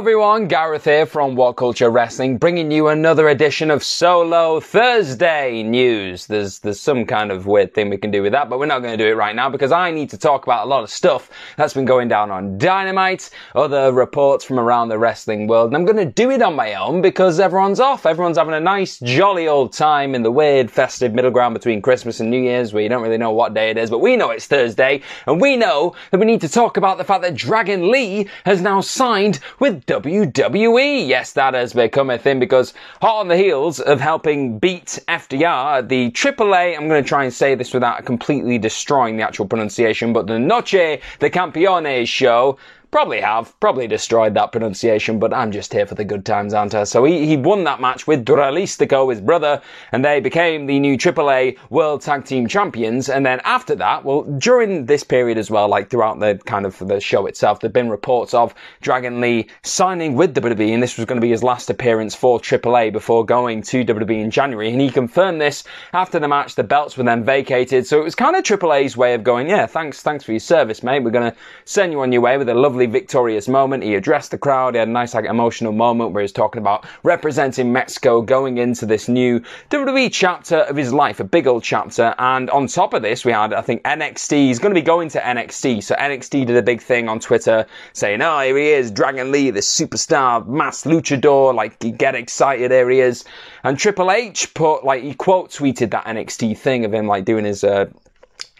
Everyone, Gareth here from What Culture Wrestling, bringing you another edition of Solo Thursday news. There's there's some kind of weird thing we can do with that, but we're not going to do it right now because I need to talk about a lot of stuff that's been going down on Dynamite, other reports from around the wrestling world, and I'm going to do it on my own because everyone's off. Everyone's having a nice, jolly old time in the weird, festive middle ground between Christmas and New Year's, where you don't really know what day it is, but we know it's Thursday, and we know that we need to talk about the fact that Dragon Lee has now signed with WWE. Yes, that has become a thing because hot on the heels of helping beat FTR, the AAA, I'm going to try and say this without completely destroying the actual pronunciation, but the Noche de Campeones show Probably have, probably destroyed that pronunciation, but I'm just here for the good times, aren't I? So he, he won that match with Dralistico, his brother, and they became the new AAA World Tag Team Champions. And then after that, well, during this period as well, like throughout the kind of the show itself, there've been reports of Dragon Lee signing with WWE, and this was going to be his last appearance for AAA before going to WWE in January. And he confirmed this after the match. The belts were then vacated, so it was kind of AAA's way of going, yeah, thanks, thanks for your service, mate. We're going to send you on your way with a lovely lovely victorious moment. He addressed the crowd. He had a nice like emotional moment where he's talking about representing Mexico going into this new WWE chapter of his life, a big old chapter. And on top of this, we had, I think, NXT. He's going to be going to NXT. So NXT did a big thing on Twitter saying, oh, here he is, Dragon Lee, the superstar, mass luchador. Like, get excited, there he is. And Triple H put, like, he quote tweeted that NXT thing of him, like, doing his, uh,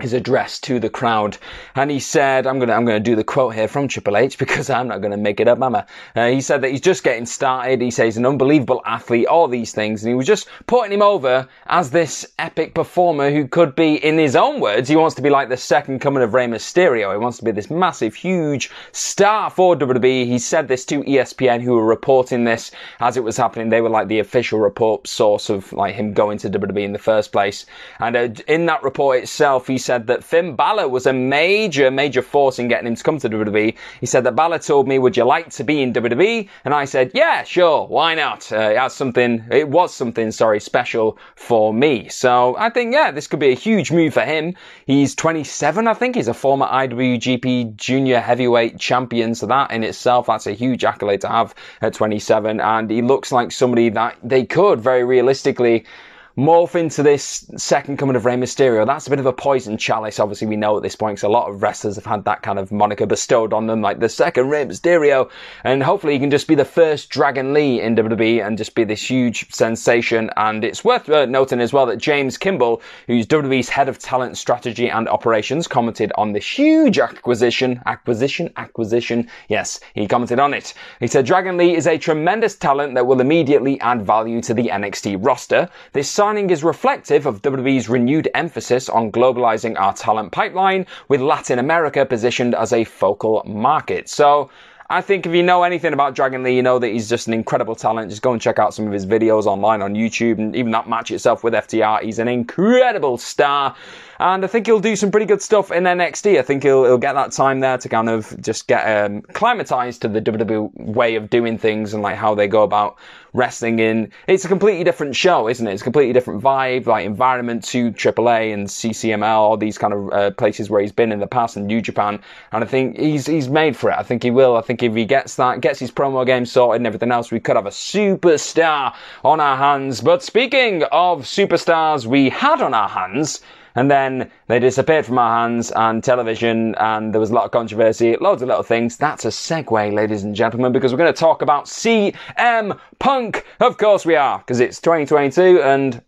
his address to the crowd, and he said, "I'm gonna I'm gonna do the quote here from Triple H because I'm not gonna make it up, Mama." Uh, he said that he's just getting started. He says he's an unbelievable athlete, all these things, and he was just putting him over as this epic performer who could be, in his own words, he wants to be like the second coming of Rey Mysterio. He wants to be this massive, huge star for WWE. He said this to ESPN, who were reporting this as it was happening. They were like the official report source of like him going to WWE in the first place, and uh, in that report itself, he said said that Finn Balor was a major, major force in getting him to come to WWE. He said that Balor told me, would you like to be in WWE? And I said, yeah, sure, why not? Uh, it has something, it was something, sorry, special for me. So I think, yeah, this could be a huge move for him. He's 27, I think. He's a former IWGP Junior Heavyweight Champion. So that in itself, that's a huge accolade to have at 27. And he looks like somebody that they could very realistically morph into this second coming of Rey Mysterio. That's a bit of a poison chalice, obviously, we know at this point, because a lot of wrestlers have had that kind of moniker bestowed on them, like the second Rey Mysterio. And hopefully he can just be the first Dragon Lee in WWE and just be this huge sensation. And it's worth uh, noting as well that James Kimball, who's WWE's head of talent strategy and operations, commented on this huge acquisition, acquisition, acquisition. Yes, he commented on it. He said, Dragon Lee is a tremendous talent that will immediately add value to the NXT roster. This signing is reflective of WWE's renewed emphasis on globalizing our talent pipeline, with Latin America positioned as a focal market. So, I think if you know anything about Dragon Lee, you know that he's just an incredible talent. Just go and check out some of his videos online on YouTube and even that match itself with FTR. He's an incredible star. And I think he'll do some pretty good stuff in NXT. I think he'll, he'll get that time there to kind of just get um, climatized to the WWE way of doing things and like how they go about wrestling in. It's a completely different show, isn't it? It's a completely different vibe, like environment to AAA and CMLL, all these kind of uh, places where he's been in the past and New Japan. And I think he's he's made for it. I think he will. I think if he gets that, gets his promo game sorted and everything else, we could have a superstar on our hands. But speaking of superstars, we had on our hands and then they disappeared from our hands and television and there was a lot of controversy, loads of little things. That's a segue, ladies and gentlemen, because we're going to talk about CM Punk. Of course we are, because it's 2022 and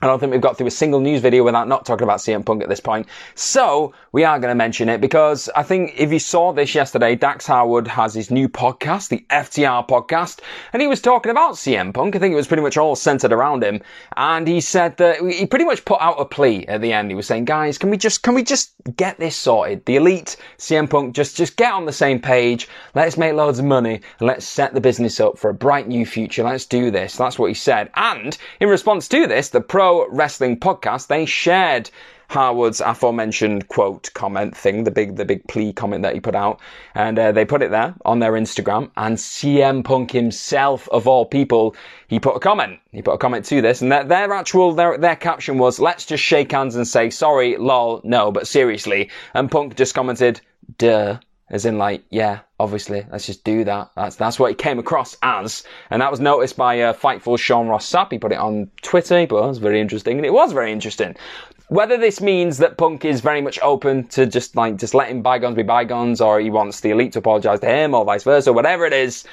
I don't think we've got through a single news video without not talking about CM Punk at this point. So, we are going to mention it because I think if you saw this yesterday, Dax Harwood has his new podcast, the FTR podcast, and he was talking about CM Punk. I think it was pretty much all centered around him. And he said that he pretty much put out a plea at the end. He was saying, guys, can we just, can we just get this sorted? The elite, CM Punk, just, just get on the same page. Let's make loads of money and let's set the business up for a bright new future. Let's do this. That's what he said. And in response to this, the pro Wrestling Podcast, they shared Harwood's aforementioned quote comment thing, the big the big plea comment that he put out, and uh, they put it there on their Instagram. And CM Punk himself, of all people, he put a comment. He put a comment to this, and their, their actual their their caption was, "Let's just shake hands and say sorry, lol, no, but seriously." And Punk just commented, "Duh." As in, like, yeah, obviously, let's just do that. That's that's what it came across as, and that was noticed by uh, Fightful Sean Ross Sapp. He put it on Twitter, but it was very interesting, and it was very interesting. Whether this means that Punk is very much open to just like just letting bygones be bygones, or he wants the elite to apologise to him, or vice versa, whatever it is,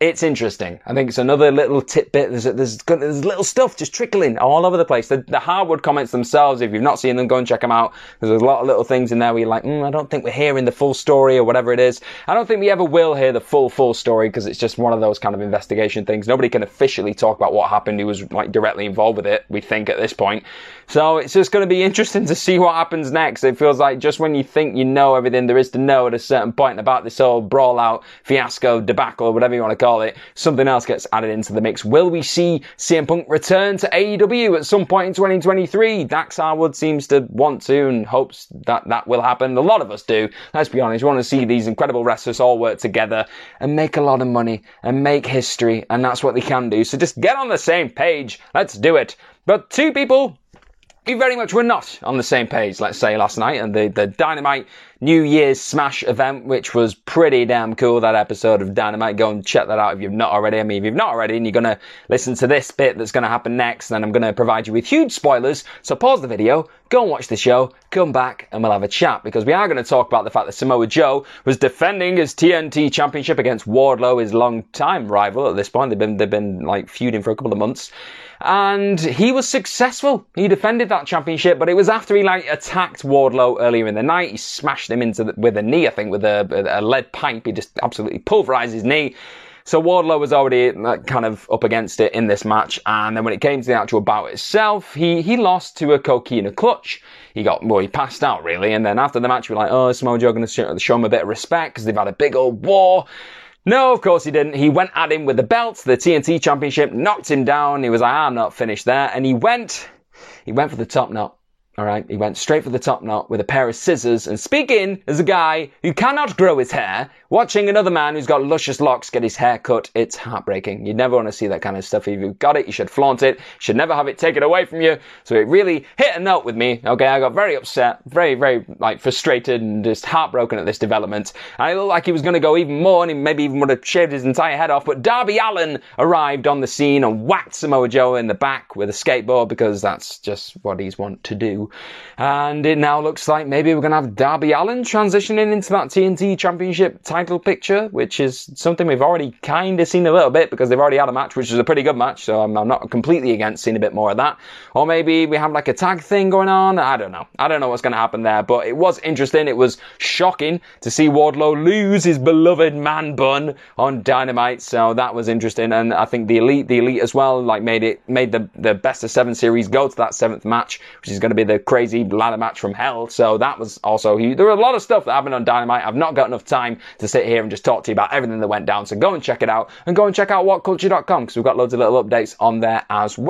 it's interesting. I think it's another little tidbit. There's, there's, there's little stuff just trickling all over the place. The, the Harwood comments themselves, if you've not seen them, go and check them out. There's a lot of little things in there where you're like, mm, I don't think we're hearing the full story or whatever it is. I don't think we ever will hear the full, full story because it's just one of those kind of investigation things. Nobody can officially talk about what happened who was like directly involved with it, we think at this point. So it's just going to be interesting to see what happens next. It feels like just when you think you know everything there is to know at a certain point about this whole brawl out fiasco, debacle, whatever you want to call it, something else gets added into the mix. Will we see CM Punk return to AEW at some point in 2023? Dax Harwood seems to want to and hopes that that will happen. A lot of us do. Let's be honest. We want to see these incredible wrestlers all work together and make a lot of money and make history. And that's what they can do. So just get on the same page. Let's do it. But two people we very much were not on the same page, let's say, last night, and the, the Dynamite New Year's Smash event, which was pretty damn cool, that episode of Dynamite. Go and check that out if you've not already. I mean, if you've not already and you're gonna listen to this bit that's gonna happen next, then I'm gonna provide you with huge spoilers. So pause the video, go and watch the show, come back, and we'll have a chat, because we are gonna talk about the fact that Samoa Joe was defending his TNT championship against Wardlow, his long-time rival at this point. They've been, they've been like feuding for a couple of months and he was successful. He defended that championship, but it was after he like attacked Wardlow earlier in the night. He smashed him into the, with a knee, I think, with a, a lead pipe. He just absolutely pulverized his knee. So Wardlow was already kind of up against it in this match, and then when it came to the actual bout itself, he he lost to a coquina clutch. He got well, he passed out really, and then after the match, we were like, oh, Samoa Joe going to show him a bit of respect because they've had a big old war. No, of course he didn't. He went at him with the belt, the TNT championship, knocked him down. He was like, ah, I'm not finished there. And he went, he went for the top knot. All right, he went straight for the top knot with a pair of scissors. And speaking as a guy who cannot grow his hair, watching another man who's got luscious locks get his hair cut, it's heartbreaking. You never want to see that kind of stuff. If you've got it, you should flaunt it. You should never have it taken away from you. So it really hit a note with me. Okay, I got very upset, very, very like frustrated and just heartbroken at this development. And it looked like he was going to go even more, and he maybe even would have shaved his entire head off. But Darby Allin arrived on the scene and whacked Samoa Joe in the back with a skateboard because that's just what he's want to do. And it now looks like maybe we're going to have Darby Allin transitioning into that TNT Championship title picture, which is something we've already kind of seen a little bit because they've already had a match, which is a pretty good match. So I'm, I'm not completely against seeing a bit more of that. Or maybe we have like a tag thing going on. I don't know. I don't know what's going to happen there, but it was interesting. It was shocking to see Wardlow lose his beloved man bun on Dynamite. So that was interesting. And I think the Elite, the Elite as well, like made it, made the, the best of seven series go to that seventh match, which is going to be the crazy ladder match from hell. So that was also huge. There were a lot of stuff that happened on Dynamite. I've not got enough time to sit here and just talk to you about everything that went down. So go and check it out and go and check out whatculture.com because we've got loads of little updates on there as well.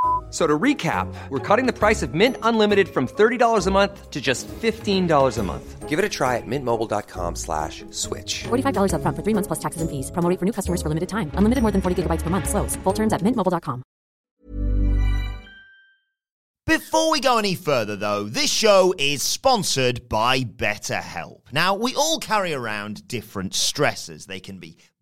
So to recap, we're cutting the price of Mint Unlimited from $30 a month to just $15 a month. Give it a try at mintmobile.com slash switch. $45 upfront for three months plus taxes and fees. Promoting for new customers for limited time. Unlimited more than 40 gigabytes per month. Slows. Full terms at mintmobile.com. Before we go any further, though, this show is sponsored by BetterHelp. Now, we all carry around different stressors. They can be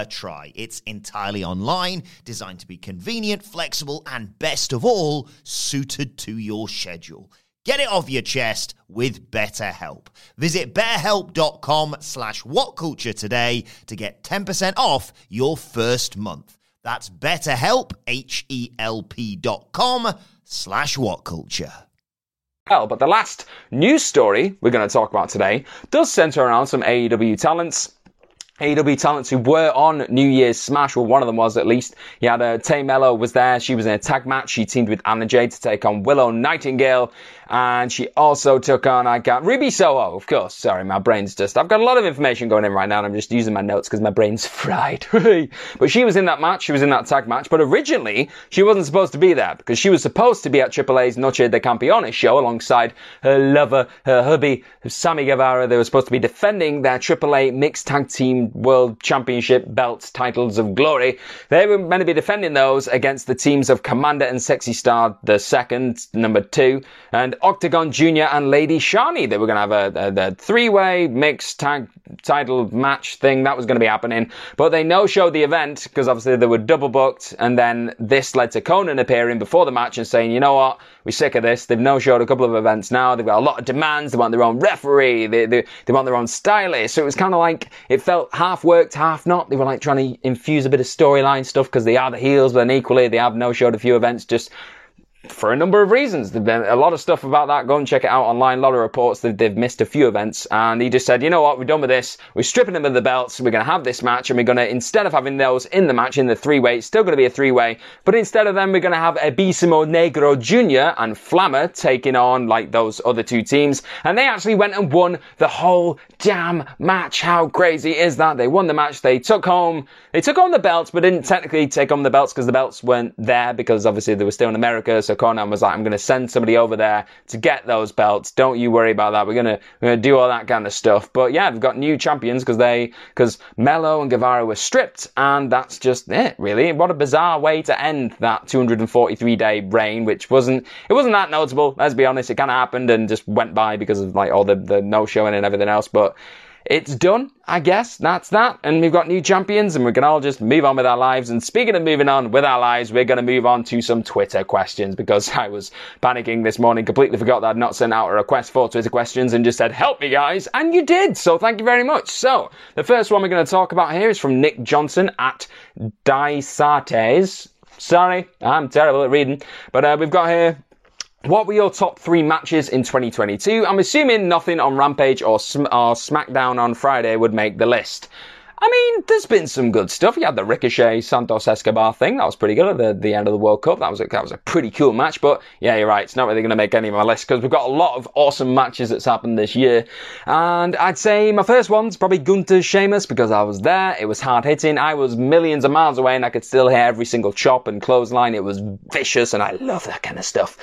a try. It's entirely online, designed to be convenient, flexible, and best of all, suited to your schedule. Get it off your chest with BetterHelp. Visit betterhelp.com slash whatculture today to get 10% off your first month. That's betterhelp, H-E-L-P dot com slash whatculture. Well, but the last news story we're going to talk about today does center around some AEW talents AEW talents who were on New Year's Smash, well, one of them was at least. You had uh, Tay Melo was there. She was in a tag match. She teamed with Anna Jay to take on Willow Nightingale. And she also took on, I got Ruby Soho, of course. Sorry, my brain's just, I've got a lot of information going in right now and I'm just using my notes because my brain's fried. but she was in that match. She was in that tag match. But originally, she wasn't supposed to be there because she was supposed to be at AAA's Noche de Campeones show alongside her lover, her hubby, Sammy Guevara. They were supposed to be defending their AAA mixed tag team world championship belts, titles of glory. They were meant to be defending those against the teams of Komander and Sexy Star, the second, number two, and Octagon Jr. and Lady Shani. They were going to have a, a, a three-way mixed tag title match thing that was going to be happening, but they no-showed the event because obviously they were double booked, and then this led to Konnan appearing before the match and saying, you know what, we're sick of this. They've no-showed a couple of events now. They've got a lot of demands. They want their own referee. They, they, they want their own stylist. So it was kind of like, it felt half worked, half not. They were like trying to infuse a bit of storyline stuff because they are the heels, but then equally they have no-showed a few events just for a number of reasons. There's been a lot of stuff about that. Go and check it out online. A lot of reports that they've missed a few events. And he just said, you know what, we're done with this. We're stripping them of the belts. We're going to have this match and we're going to, instead of having those in the match in the three way, it's still going to be a three way. But instead of them, we're going to have Abismo Negro Jr. and Flammer taking on like those other two teams. And they actually went and won the whole damn match. How crazy is that? They won the match. They took home, they took home the belts, but didn't technically take on the belts because the belts weren't there because obviously they were still in America. So Konnan was like, I'm going to send somebody over there to get those belts. Don't you worry about that. We're going to, we're going to do all that kind of stuff. But yeah, they've got new champions because they, because Melo and Guevara were stripped and that's just it, really. What a bizarre way to end that 243 day reign, which wasn't, it wasn't that notable. Let's be honest. It kind of happened and just went by because of like all the, the no showing and everything else. But it's done, I guess. That's that. And we've got new champions and we can all just move on with our lives. And speaking of moving on with our lives, we're going to move on to some Twitter questions because I was panicking this morning, completely forgot that I'd not sent out a request for Twitter questions and just said, help me guys. And you did. So thank you very much. So the first one we're going to talk about here is from Nick Johnson at Daisates. Sorry, I'm terrible at reading. But uh, we've got here what were your top three matches in 2022? I'm assuming nothing on Rampage or, Sm- or SmackDown on Friday would make the list. I mean, there's been some good stuff. You had the Ricochet Santos Escobar thing. That was pretty good at the, the end of the World Cup. That was a, that was a pretty cool match. But yeah, you're right. It's not really going to make any of my list because we've got a lot of awesome matches that's happened this year. And I'd say my first one's probably Gunther Sheamus because I was there. It was hard hitting. I was millions of miles away and I could still hear every single chop and clothesline. It was vicious and I love that kind of stuff.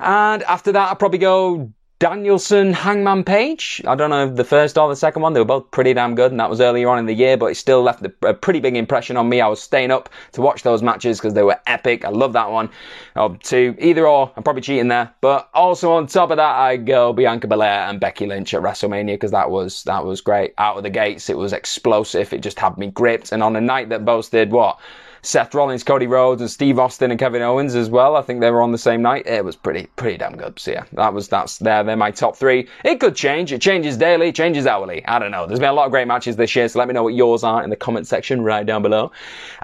And after that, I'd probably go Danielson, Hangman Page. I don't know the first or the second one. They were both pretty damn good, and that was earlier on in the year, but it still left a pretty big impression on me. I was staying up to watch those matches because they were epic. I love that one. Oh, two, either or. I'm probably cheating there, but also on top of that, I go Bianca Belair and Becky Lynch at WrestleMania because that was that was great. Out of the gates, it was explosive. It just had me gripped, and on a night that boasted what Seth Rollins, Cody Rhodes, and Steve Austin and Kevin Owens as well. I think they were on the same night. It was pretty, pretty damn good. So yeah, that was, that's there. They're my top three. It could change. It changes daily, It changes hourly. I don't know. There's been a lot of great matches this year, so let me know what yours are in the comment section right down below.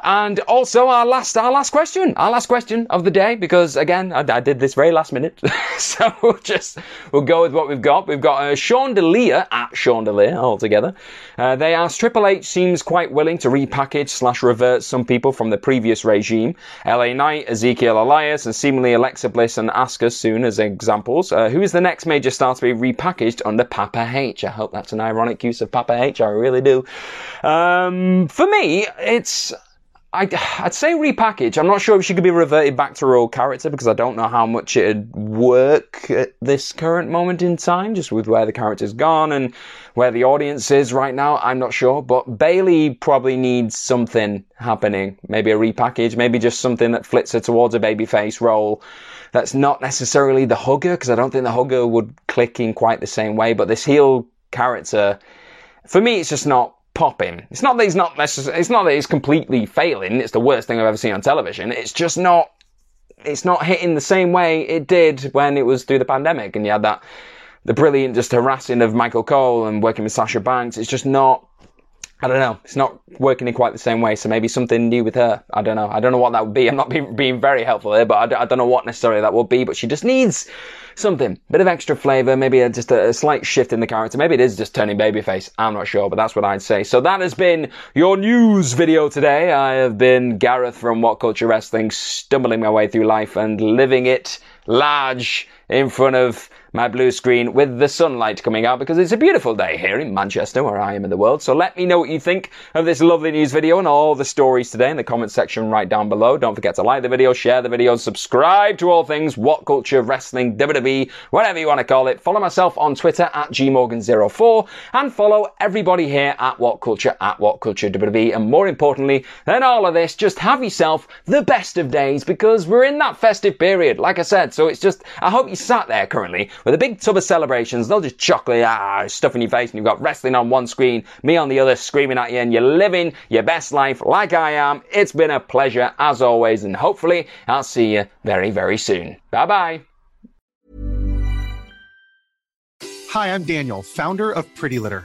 And also our last, our last question, our last question of the day, because again, I, I did this very last minute. so we'll just, we'll go with what we've got. We've got uh, Sean Delia at Sean Delia altogether. Uh, they asked Triple H seems quite willing to repackage slash revert some people from the previous regime. LA Knight, Ezekiel Elias, and seemingly Alexa Bliss and Asuka soon as examples. Uh, who is the next major star to be repackaged under Papa H? I hope that's an ironic use of Papa H. I really do. Um, for me, it's I'd, I'd, say repackage. I'm not sure if she could be reverted back to her old character because I don't know how much it'd work at this current moment in time, just with where the character's gone and where the audience is right now. I'm not sure, but Bayley probably needs something happening. Maybe a repackage, maybe just something that flits her towards a babyface role. That's not necessarily the hugger because I don't think the hugger would click in quite the same way, but this heel character, for me, it's just not popping. It's not that he's not necessarily, it's not that he's completely failing. It's the worst thing I've ever seen on television. It's just not, it's not hitting the same way it did when it was through the pandemic and you had that, the brilliant just harassing of Michael Cole and working with Sasha Banks. It's just not, I don't know. It's not working in quite the same way. So maybe something new with her. I don't know. I don't know what that would be. I'm not being, being very helpful here, but I don't, I don't know what necessarily that would be. But she just needs something, bit of extra flavour, maybe a, just a, a, slight shift in the character. Maybe it is just turning babyface. I'm not sure, but that's what I'd say. So that has been your news video today. I have been Gareth from What Culture Wrestling, stumbling my way through life and living it large in front of my blue screen with the sunlight coming out because it's a beautiful day here in Manchester where I am in the world. So let me know what you think of this lovely news video and all the stories today in the comment section right down below. Don't forget to like the video, share the video, subscribe to all things What Culture Wrestling, WWE, whatever you want to call it. Follow myself on Twitter at gmorgan04 and follow everybody here at What Culture at What Culture WWE. And more importantly than all of this, just have yourself the best of days because we're in that festive period, like I said. So it's just, I hope you sat there currently with a big tub of celebrations, not just chocolate, ah, stuff in your face, and you've got wrestling on one screen, me on the other screaming at you, and you're living your best life like I am. It's been a pleasure as always, and hopefully I'll see you very, very soon. Bye bye. Hi, I'm Daniel, founder of Pretty Litter.